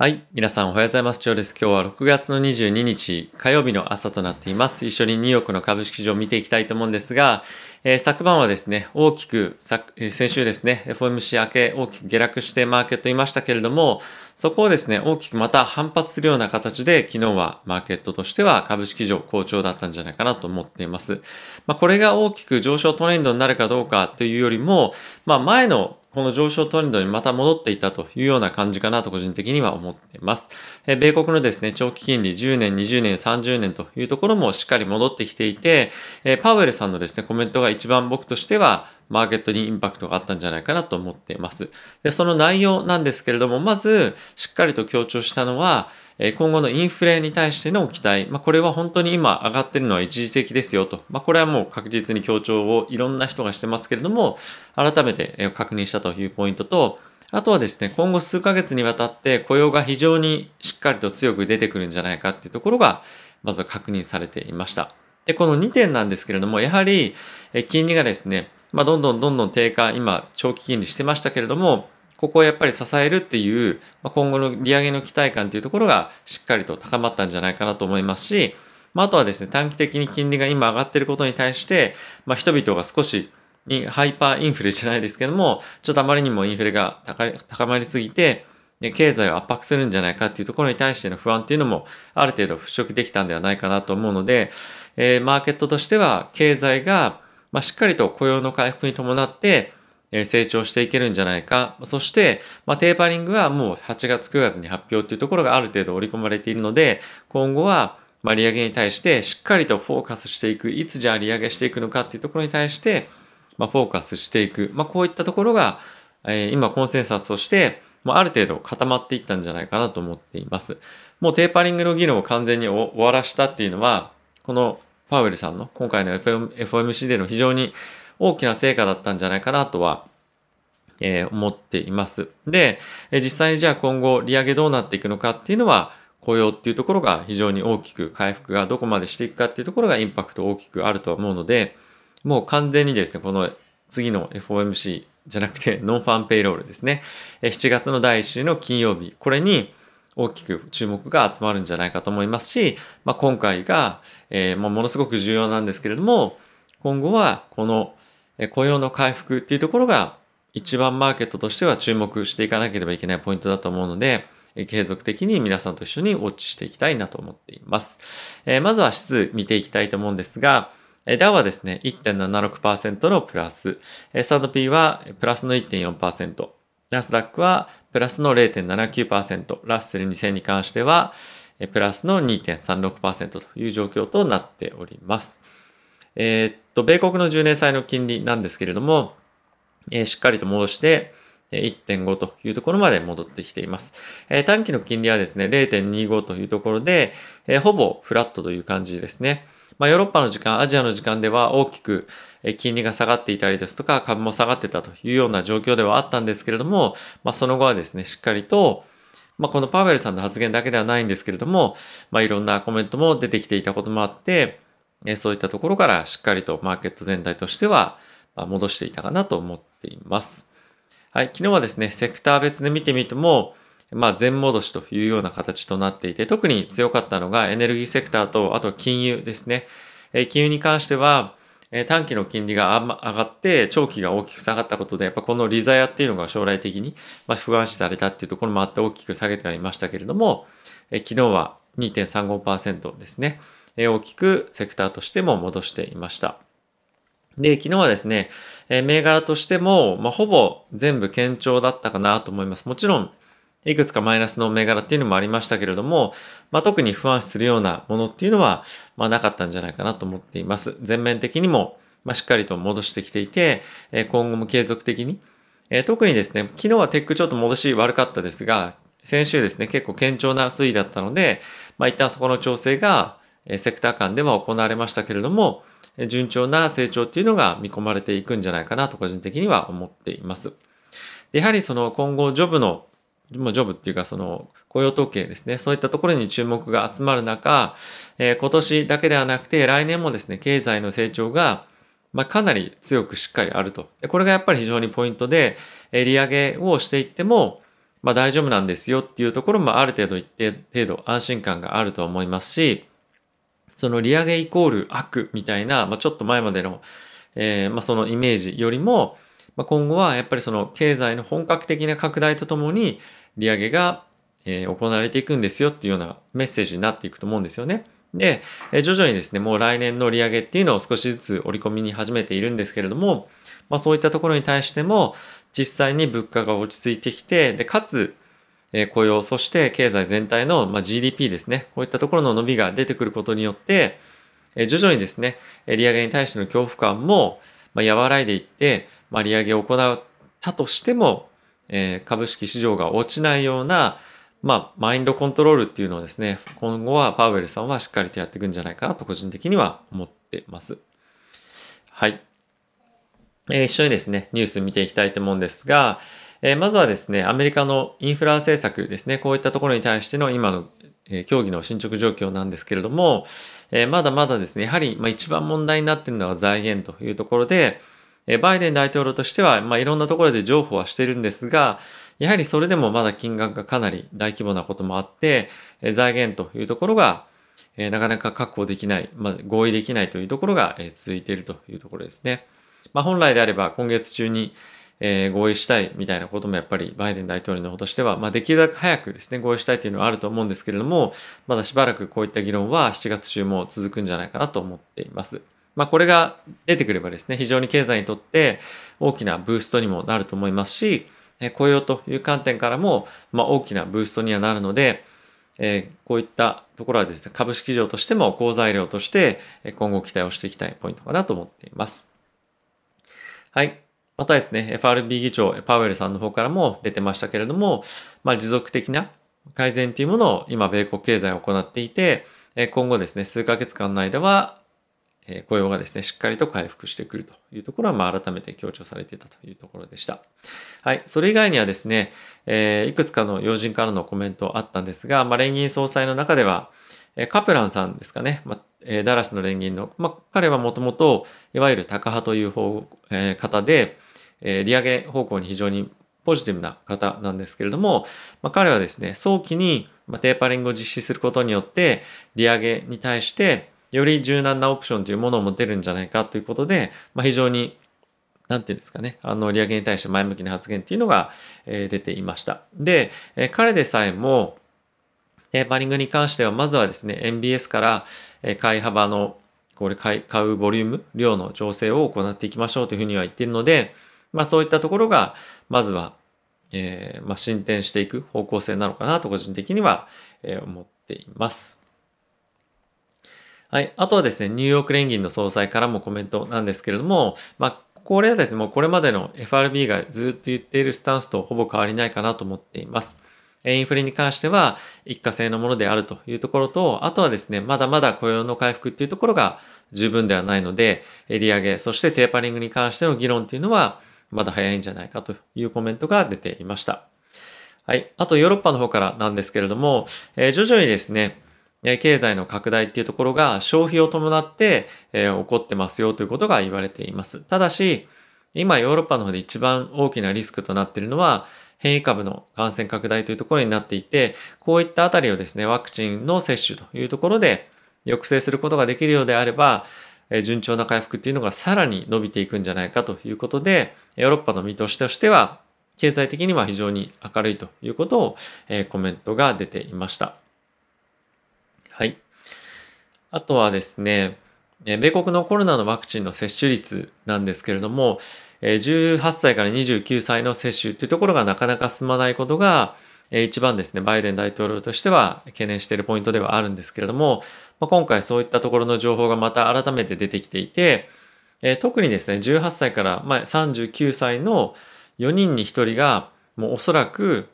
はい。皆さんおはようございます。今日です。今日は6月の22日火曜日の朝となっています。一緒にニューヨークの株式市場を見ていきたいと思うんですが、えー、昨晩はですね、大きく、先週ですね、FOMC 明け大きく下落してマーケットいましたけれども、そこをですね、大きくまた反発するような形で、昨日はマーケットとしては株式市場好調だったんじゃないかなと思っています。まあ、これが大きく上昇トレンドになるかどうかというよりも、まあ、前のこの上昇トレンドにまた戻っていたというような感じかなと個人的には思っています。え米国のですね、長期金利10年、20年、30年というところもしっかり戻ってきていて、えパウエルさんのですね、コメントが一番僕としてはマーケットにインパクトがあったんじゃないかなと思っています。でその内容なんですけれども、まずしっかりと強調したのは、今後のインフレに対しての期待、まあ、これは本当に今上がってるのは一時的ですよと、まあ、これはもう確実に強調をいろんな人がしてますけれども、改めて確認したというポイントと、あとはですね、今後数ヶ月にわたって雇用が非常にしっかりと強く出てくるんじゃないかっていうところが、まず確認されていました。で、この2点なんですけれども、やはり金利がですね、まあ、どんどんどんどん低下、今、長期金利してましたけれども、ここをやっぱり支えるっていう、まあ、今後の利上げの期待感というところがしっかりと高まったんじゃないかなと思いますし、まあ、あとはですね、短期的に金利が今上がっていることに対して、まあ、人々が少しハイパーインフレじゃないですけども、ちょっとあまりにもインフレが高まりすぎて、経済を圧迫するんじゃないかっていうところに対しての不安っていうのもある程度払拭できたんではないかなと思うので、えー、マーケットとしては経済が、まあ、しっかりと雇用の回復に伴って、成長していけるんじゃないか。そして、まあ、テーパリングはもう8月9月に発表っていうところがある程度織り込まれているので、今後は、ま、利上げに対してしっかりとフォーカスしていく。いつじゃあ利上げしていくのかっていうところに対して、ま、フォーカスしていく。まあ、こういったところが、えー、今コンセンサスとして、まあ、ある程度固まっていったんじゃないかなと思っています。もうテーパリングの議論を完全に終わらしたっていうのは、このパウエルさんの今回の FOMC での非常に大きな成果だったんじゃないかなとは、えー、思っています。で、え実際にじゃあ今後利上げどうなっていくのかっていうのは、雇用っていうところが非常に大きく回復がどこまでしていくかっていうところがインパクト大きくあるとは思うので、もう完全にですね、この次の FOMC じゃなくてノンファンペイロールですね。7月の第1週の金曜日、これに大きく注目が集まるんじゃないかと思いますし、まあ、今回が、えーまあ、ものすごく重要なんですけれども、今後はこの雇用の回復っていうところが一番マーケットとしては注目していかなければいけないポイントだと思うので、継続的に皆さんと一緒にウォッチしていきたいなと思っています。え、まずは指数見ていきたいと思うんですが、ダウはですね、1.76%のプラス、S&P はプラスの1.4%、ナスダックはプラスの0.79%、ラッセル2000に関してはプラスの2.36%という状況となっております。えー、っと、米国の10年債の金利なんですけれども、えー、しっかりと戻して、1.5というところまで戻ってきています。えー、短期の金利はですね、0.25というところで、えー、ほぼフラットという感じですね。まあ、ヨーロッパの時間、アジアの時間では大きく金利が下がっていたりですとか、株も下がってたというような状況ではあったんですけれども、まあ、その後はですね、しっかりと、まあ、このパウエルさんの発言だけではないんですけれども、まあ、いろんなコメントも出てきていたこともあって、そういったところからしっかりとマーケット全体としては戻していたかなと思っています。はい、昨日はですね、セクター別で見てみても、まあ、全戻しというような形となっていて、特に強かったのがエネルギーセクターと、あと金融ですね。金融に関しては、短期の金利が上がって長期が大きく下がったことで、やっぱこの利ザヤっていうのが将来的に不安視されたっていうところもあって大きく下げてはいましたけれども、昨日は2.35%ですね。大きくセクターとしても戻していました。で、昨日はですね、銘柄としても、まあ、ほぼ全部堅調だったかなと思います。もちろん、いくつかマイナスの銘柄っていうのもありましたけれども、まあ、特に不安視するようなものっていうのは、まあ、なかったんじゃないかなと思っています。全面的にも、まあ、しっかりと戻してきていて、今後も継続的に、え特にですね、昨日はテックちょっと戻し悪かったですが、先週ですね、結構堅調な推移だったので、まあ、一旦そこの調整がセクター間では行われましたけれども、順調な成長っていうのが見込まれていくんじゃないかなと個人的には思っています。やはりその今後ジョブの、ジョブっていうかその雇用統計ですね、そういったところに注目が集まる中、え、今年だけではなくて来年もですね、経済の成長がまあ、かなり強くしっかりあると。これがやっぱり非常にポイントで、利上げをしていっても、まあ、大丈夫なんですよっていうところもある程度一定程度安心感があると思いますし、その利上げイコール悪みたいな、まあ、ちょっと前までの、えー、まあ、そのイメージよりも、まあ、今後はやっぱりその経済の本格的な拡大とともに利上げが、えー、行われていくんですよっていうようなメッセージになっていくと思うんですよね。で、え徐々にですね、もう来年の利上げっていうのを少しずつ織り込みに始めているんですけれども、まあ、そういったところに対しても実際に物価が落ち着いてきて、で、かつ、え雇用、そして経済全体の、ま GDP ですね、こういったところの伸びが出てくることによって、え徐々にですね、利上げに対しての恐怖感も、ま和らいでいって、まあ、利上げを行ったとしても、え株式市場が落ちないような、まあ、マインドコントロールっていうのをですね、今後はパウエルさんはしっかりとやっていくんじゃないかなと個人的には思ってます。はい。えー、一緒にですね、ニュース見ていきたいと思うんですが、え、まずはですね、アメリカのインフラ政策ですね、こういったところに対しての今の、え、協議の進捗状況なんですけれども、え、まだまだですね、やはり、まあ、一番問題になっているのは財源というところで、え、バイデン大統領としては、まあ、いろんなところで譲歩はしてるんですが、やはりそれでもまだ金額がかなり大規模なこともあって、え、財源というところが、え、なかなか確保できない、まあ、合意できないというところが、え、続いているというところですね。まあ、本来であれば今月中に、え、合意したいみたいなこともやっぱりバイデン大統領の方としては、まあ、できるだけ早くですね、合意したいというのはあると思うんですけれども、まだしばらくこういった議論は7月中も続くんじゃないかなと思っています。まあ、これが出てくればですね、非常に経済にとって大きなブーストにもなると思いますし、雇用という観点からも、まあ、大きなブーストにはなるので、え、こういったところはですね、株式上としても好材料として今後期待をしていきたいポイントかなと思っています。はい。またですね、FRB 議長、パウエルさんの方からも出てましたけれども、まあ、持続的な改善というものを今、米国経済を行っていて、今後ですね、数ヶ月間の間は、雇用がですね、しっかりと回復してくるというところは、まあ、改めて強調されていたというところでした。はい。それ以外にはですね、え、いくつかの要人からのコメントあったんですが、まあ、連銀総裁の中では、カプランさんですかね、まあ、ダラスの連銀の、まあ、彼はもともと、いわゆるタカ派という方、え、方で、え、利上げ方向に非常にポジティブな方なんですけれども、まあ、彼はですね、早期に、テーパリングを実施することによって、利上げに対して、より柔軟なオプションというものを持てるんじゃないかということで、まあ、非常に、なんていうんですかね、あの、利上げに対して前向きな発言っていうのが、え、出ていました。で、え、彼でさえも、テーパリングに関しては、まずはですね、MBS から、え買い幅の、これ買買うボリューム、量の調整を行っていきましょうというふうには言っているので、まあそういったところが、まずは、えー、まあ進展していく方向性なのかなと個人的には、えー、思っています。はい。あとはですね、ニューヨーク連銀の総裁からもコメントなんですけれども、まあ、これはですね、もうこれまでの FRB がずっと言っているスタンスとほぼ変わりないかなと思っています。インフレに関しては一過性のものであるというところと、あとはですね、まだまだ雇用の回復っていうところが十分ではないので、利上げ、そしてテーパリングに関しての議論っていうのはまだ早いんじゃないかというコメントが出ていました。はい。あとヨーロッパの方からなんですけれども、え徐々にですね、経済の拡大っていうところが消費を伴って、え起こってますよということが言われています。ただし、今ヨーロッパの方で一番大きなリスクとなっているのは、変異株の感染拡大というところになっていて、こういったあたりをですね、ワクチンの接種というところで抑制することができるようであれば、順調な回復っていうのがさらに伸びていくんじゃないかということで、ヨーロッパの見通しとしては、経済的には非常に明るいということを、えコメントが出ていました。はい。あとはですね、米国のコロナのワクチンの接種率なんですけれども、18歳から29歳の接種というところがなかなか進まないことが、一番ですね、バイデン大統領としては懸念しているポイントではあるんですけれども、ま今回そういったところの情報がまた改めて出てきていてえ、特にですね、18歳からま39歳の4人に1人が、もうおそらく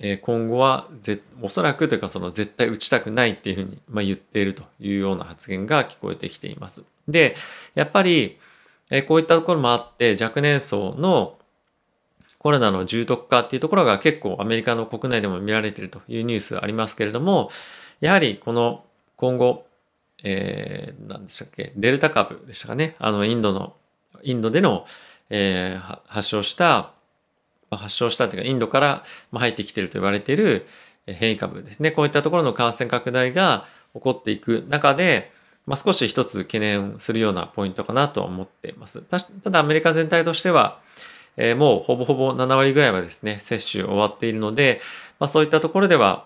え今後はぜおそらくというかその絶対打ちたくないっていうふうに言っているというような発言が聞こえてきています。で、やっぱりえこういったところもあって若年層のコロナの重篤化っていうところが結構アメリカの国内でも見られているというニュースありますけれどもやはりこの今後、えー、何でしたっけ？デルタ株でしたかね？あのインドのインドでの、えー、発症した発症したというかインドから入ってきていると言われている変異株ですね。こういったところの感染拡大が起こっていく中で、まあ、少し一つ懸念するようなポイントかなと思っています。ただアメリカ全体としては、えー、もうほぼほぼ7割ぐらいはですね接種終わっているので、まあ、そういったところでは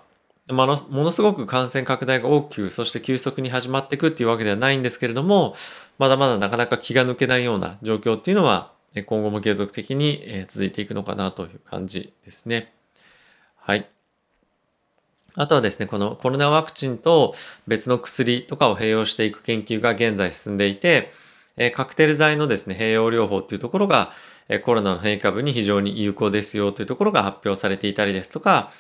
ものものすごく感染拡大が大きくそして急速に始まっていくっていうわけではないんですけれどもまだまだなかなか気が抜けないような状況っていうのは今後も継続的に続いていくのかなという感じですね。はい。あとはですね、このコロナワクチンと別の薬とかを併用していく研究が現在進んでいて、カクテル剤のですね、併用療法っていうところがコロナの変異株に非常に有効ですよというところが発表されていたりですとか、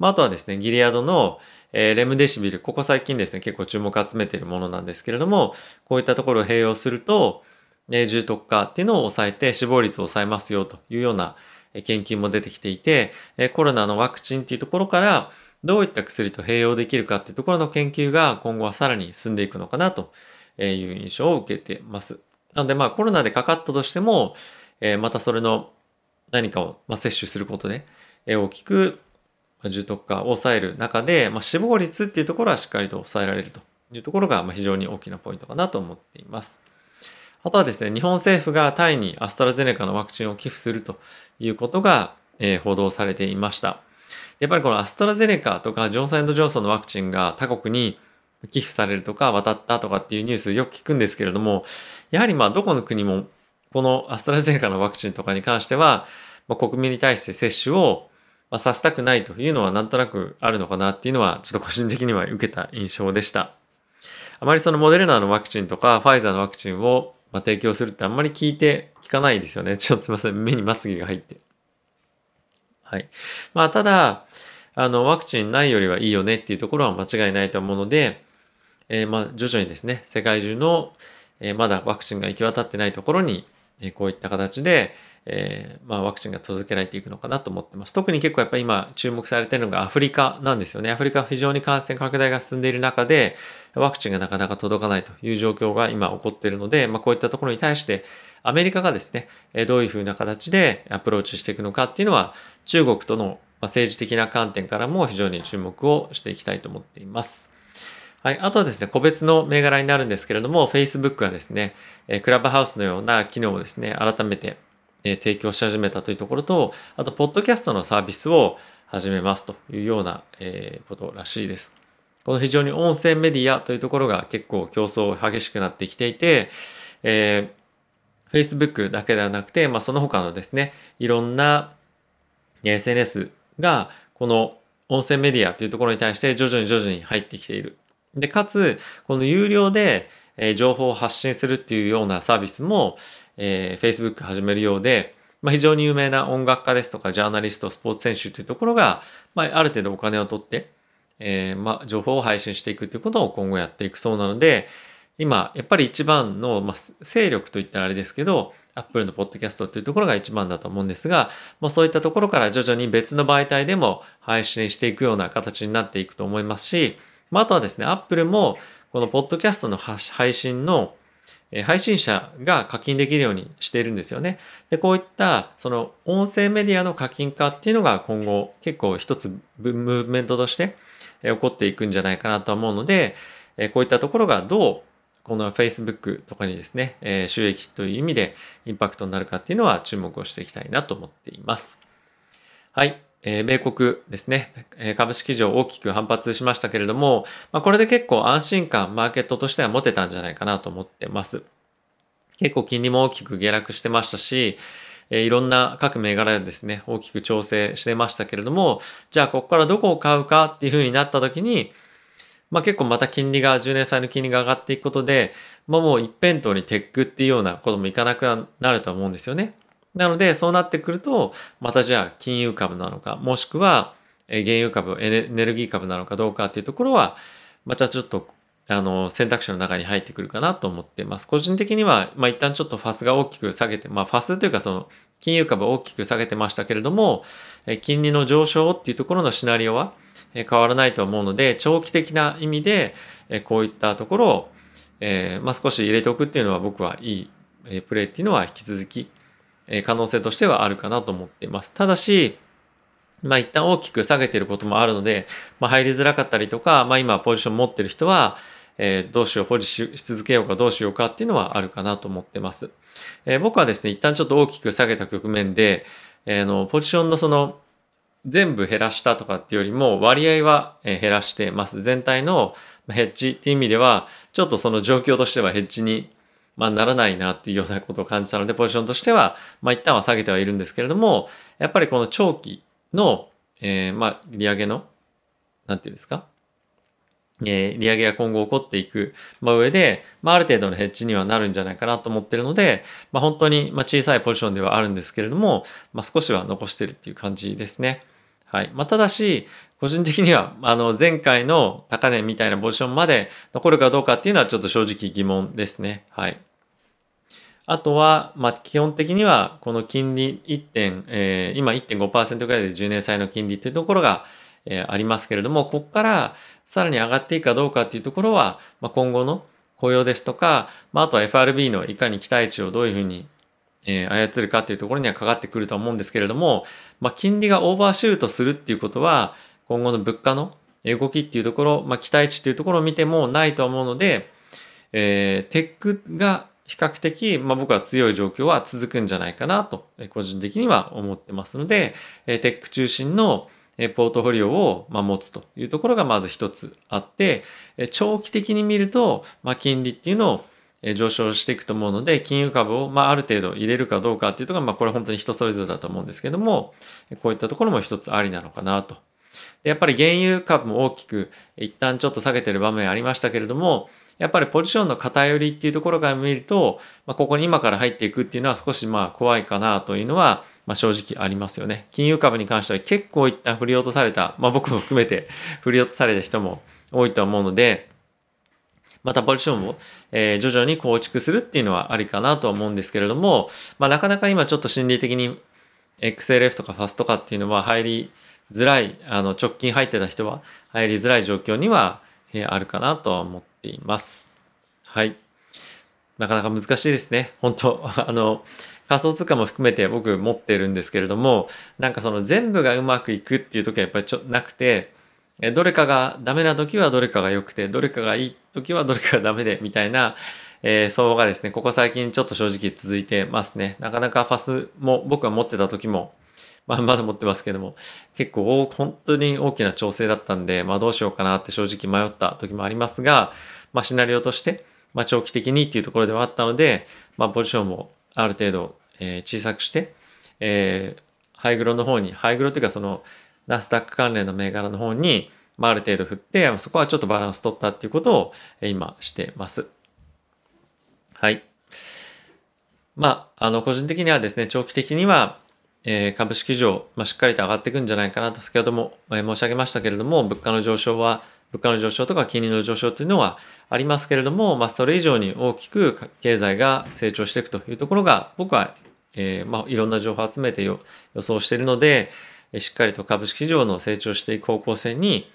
まあ、あとはですね、ギリアドのえレムデシビル、ここ最近ですね、結構注目を集めているものなんですけれども、こういったところを併用するとえ、重篤化っていうのを抑えて死亡率を抑えますよというような研究も出てきていて、えコロナのワクチンっていうところからどういった薬と併用できるかっていうところの研究が今後はさらに進んでいくのかなという印象を受けてます。なのでまあコロナでかかったとしても、またそれの何かを摂取することで大きく重篤化を抑える中で、まあ、死亡率っていうところはしっかりと抑えられるというところが非常に大きなポイントかなと思っています。あとはですね、日本政府がタイにアストラゼネカのワクチンを寄付するということが、え、報道されていました。やっぱりこのアストラゼネカとかジョンソンジョンソンのワクチンが他国に寄付されるとか渡ったとかっていうニュースよく聞くんですけれども、やはりまあどこの国もこのアストラゼネカのワクチンとかに関しては、まあ、国民に対して接種をまあ、させたくないというのはなんとなくあるのかなっていうのはちょっと個人的には受けた印象でした。あまりそのモデルナのワクチンとかファイザーのワクチンをま、提供するってあんまり聞いて聞かないですよね。ちょっとすいません。目にまつげが入って。はい。まあ、ただ、あの、ワクチンないよりはいいよねっていうところは間違いないと思うので、えー、まあ、徐々にですね、世界中の、え、まだワクチンが行き渡ってないところに、え、こういった形で、えー、まあ、ワクチンが届けられていくのかなと思ってます。特に結構やっぱり今注目されているのがアフリカなんですよね。アフリカは非常に感染拡大が進んでいる中で、ワクチンがなかなか届かないという状況が今起こっているので、まあ、こういったところに対してアメリカがですね、どういうふうな形でアプローチしていくのかっていうのは中国との政治的な観点からも非常に注目をしていきたいと思っています。はい。あとはですね、個別の銘柄になるんですけれども、Facebook はですね、クラブハウスのような機能をですね、改めてえ提供し始めたというところと、あと、ポッドキャストのサービスを始めますというような、えことらしいです。この非常に音声メディアというところが結構競争激しくなってきていて、えー、Facebook だけではなくて、まあ、その他のですね、いろんな SNS がこの音声メディアというところに対して徐々に徐々に入ってきている。で、かつ、この有料で情報を発信するっていうようなサービスも、えー、Facebook 始めるようで、まあ、非常に有名な音楽家ですとかジャーナリスト、スポーツ選手というところが、まあ、ある程度お金を取って、えー、まあ、情報を配信していくということを今後やっていくそうなので、今、やっぱり一番の、まあ、勢力といったらあれですけど、Apple のポッドキャストというところが一番だと思うんですが、もうそういったところから徐々に別の媒体でも配信していくような形になっていくと思いますし、まあ、あとはですね、Apple もこのポッドキャストの配信の配信者が課金できるようにしているんですよね。で、こういったその音声メディアの課金化っていうのが今後結構一つムーブメントとして起こっていくんじゃないかなと思うので、こういったところがどうこの Facebook とかにですね、収益という意味でインパクトになるかっていうのは注目をしていきたいなと思っています。はい。え、米国ですね、え株式市場大きく反発しましたけれども、まあ、これで結構安心感、マーケットとしては持てたんじゃないかなと思ってます。結構金利も大きく下落してましたし、え、いろんな各銘柄でですね、大きく調整してましたけれども、じゃあここからどこを買うかっていうふうになった時に、まあ結構また金利が、10年債の金利が上がっていくことで、まあもう一辺倒にテックっていうようなこともいかなくなると思うんですよね。なので、そうなってくると、またじゃあ金融株なのか、もしくは原油株、エネルギー株なのかどうかっていうところは、またちょっとあの選択肢の中に入ってくるかなと思っています。個人的には、まあ、一旦ちょっとファスが大きく下げて、まあ、ファスというかその金融株大きく下げてましたけれども、金利の上昇っていうところのシナリオは変わらないと思うので、長期的な意味でこういったところを、えーまあ、少し入れておくっていうのは僕はいいプレーっていうのは引き続きえ可能性としてはあるかなと思っています。ただし、まあ一旦大きく下げてることもあるので、まあ入りづらかったりとか、まあ今ポジション持ってる人は、えー、どうしよう、保持し続けようかどうしようかっていうのはあるかなと思ってます。えー、僕はですね、一旦ちょっと大きく下げた局面で、えー、のポジションのその全部減らしたとかっていうよりも割合は減らしてます。全体のヘッジっていう意味では、ちょっとその状況としてはヘッジにまあ、ならないなっていうようなことを感じたので、ポジションとしては、まあ、一旦は下げてはいるんですけれども、やっぱりこの長期の、えー、まあ、利上げの、なんていうんですか、えー、利上げが今後起こっていく、まあ、上で、まあ、ある程度のヘッジにはなるんじゃないかなと思ってるので、まあ、本当に、まあ、小さいポジションではあるんですけれども、まあ、少しは残してるっていう感じですね。はい。まあ、ただし、個人的には、あの、前回の高値みたいなポジションまで残るかどうかっていうのはちょっと正直疑問ですね。はい。あとは、まあ、基本的には、この金利1点、えー、今1.5%ぐらいで10年債の金利っていうところが、えー、ありますけれども、ここからさらに上がっていくかどうかっていうところは、まあ、今後の雇用ですとか、まあ、あとは FRB のいかに期待値をどういうふうに、えー、操るかっていうところにはかかってくると思うんですけれども、まあ、金利がオーバーシュートするっていうことは、今後の物価の動きっていうところ、まあ、期待値っていうところを見てもないと思うので、えー、テックが比較的、まあ、僕は強い状況は続くんじゃないかなと、個人的には思ってますので、テック中心のポートフォリオを持つというところがまず一つあって、長期的に見ると、まあ、金利っていうのを上昇していくと思うので、金融株を、まあ、ある程度入れるかどうかっていうところが、まあ、これ本当に人それぞれだと思うんですけども、こういったところも一つありなのかなと。やっぱり原油株も大きく一旦ちょっと下げてる場面ありましたけれども、やっぱりポジションの偏りっていうところから見ると、まあ、ここに今から入っていくっていうのは少しまあ怖いかなというのは、まあ、正直ありますよね。金融株に関しては結構一旦振り落とされた、まあ、僕も含めて 振り落とされた人も多いと思うので、またポジションを、えー、徐々に構築するっていうのはありかなとは思うんですけれども、まあ、なかなか今ちょっと心理的に XLF とかファストかっていうのは入りづらい、あの直近入ってた人は入りづらい状況には、えー、あるかなとは思っています。はい。なかなか難しいですね。本当 あの、仮想通貨も含めて僕持ってるんですけれども、なんかその全部がうまくいくっていう時はやっぱりちょなくて、どれかがダメな時はどれかが良くて、どれかがいい時はどれかがダメで、みたいな、えー、相場がですね、ここ最近ちょっと正直続いてますね。なかなかファスも僕が持ってた時も、まあ、まだ持ってますけども、結構本当に大きな調整だったんで、まあどうしようかなって正直迷った時もありますが、まあシナリオとして、まあ長期的にっていうところではあったので、まあポジションもある程度、えー、小さくして、えー、ハイグロの方に、ハイグロっていうかそのナスダック関連の銘柄の方に、まあある程度振って、そこはちょっとバランス取ったっていうことを今してます。はい。まあ、あの、個人的にはですね、長期的には、え、株式上、まあ、しっかりと上がっていくんじゃないかなと先ほども、え申し上げましたけれども物価の上昇は物価の上昇とか金利の上昇というのはありますけれども、まあ、それ以上に大きく経済が成長していくというところが僕は、えー、まあ、いろんな情報を集めて予想しているのでしっかりと株式市場の成長していく方向性に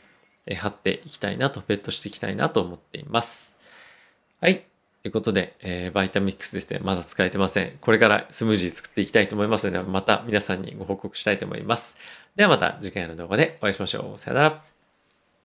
張っていきたいなと、ベットしていきたいなと思っています。はい。ということで、えー、バイタミックスですね、まだ使えてません。これからスムージー作っていきたいと思いますので、また皆さんにご報告したいと思います。ではまた次回の動画でお会いしましょう。さよなら。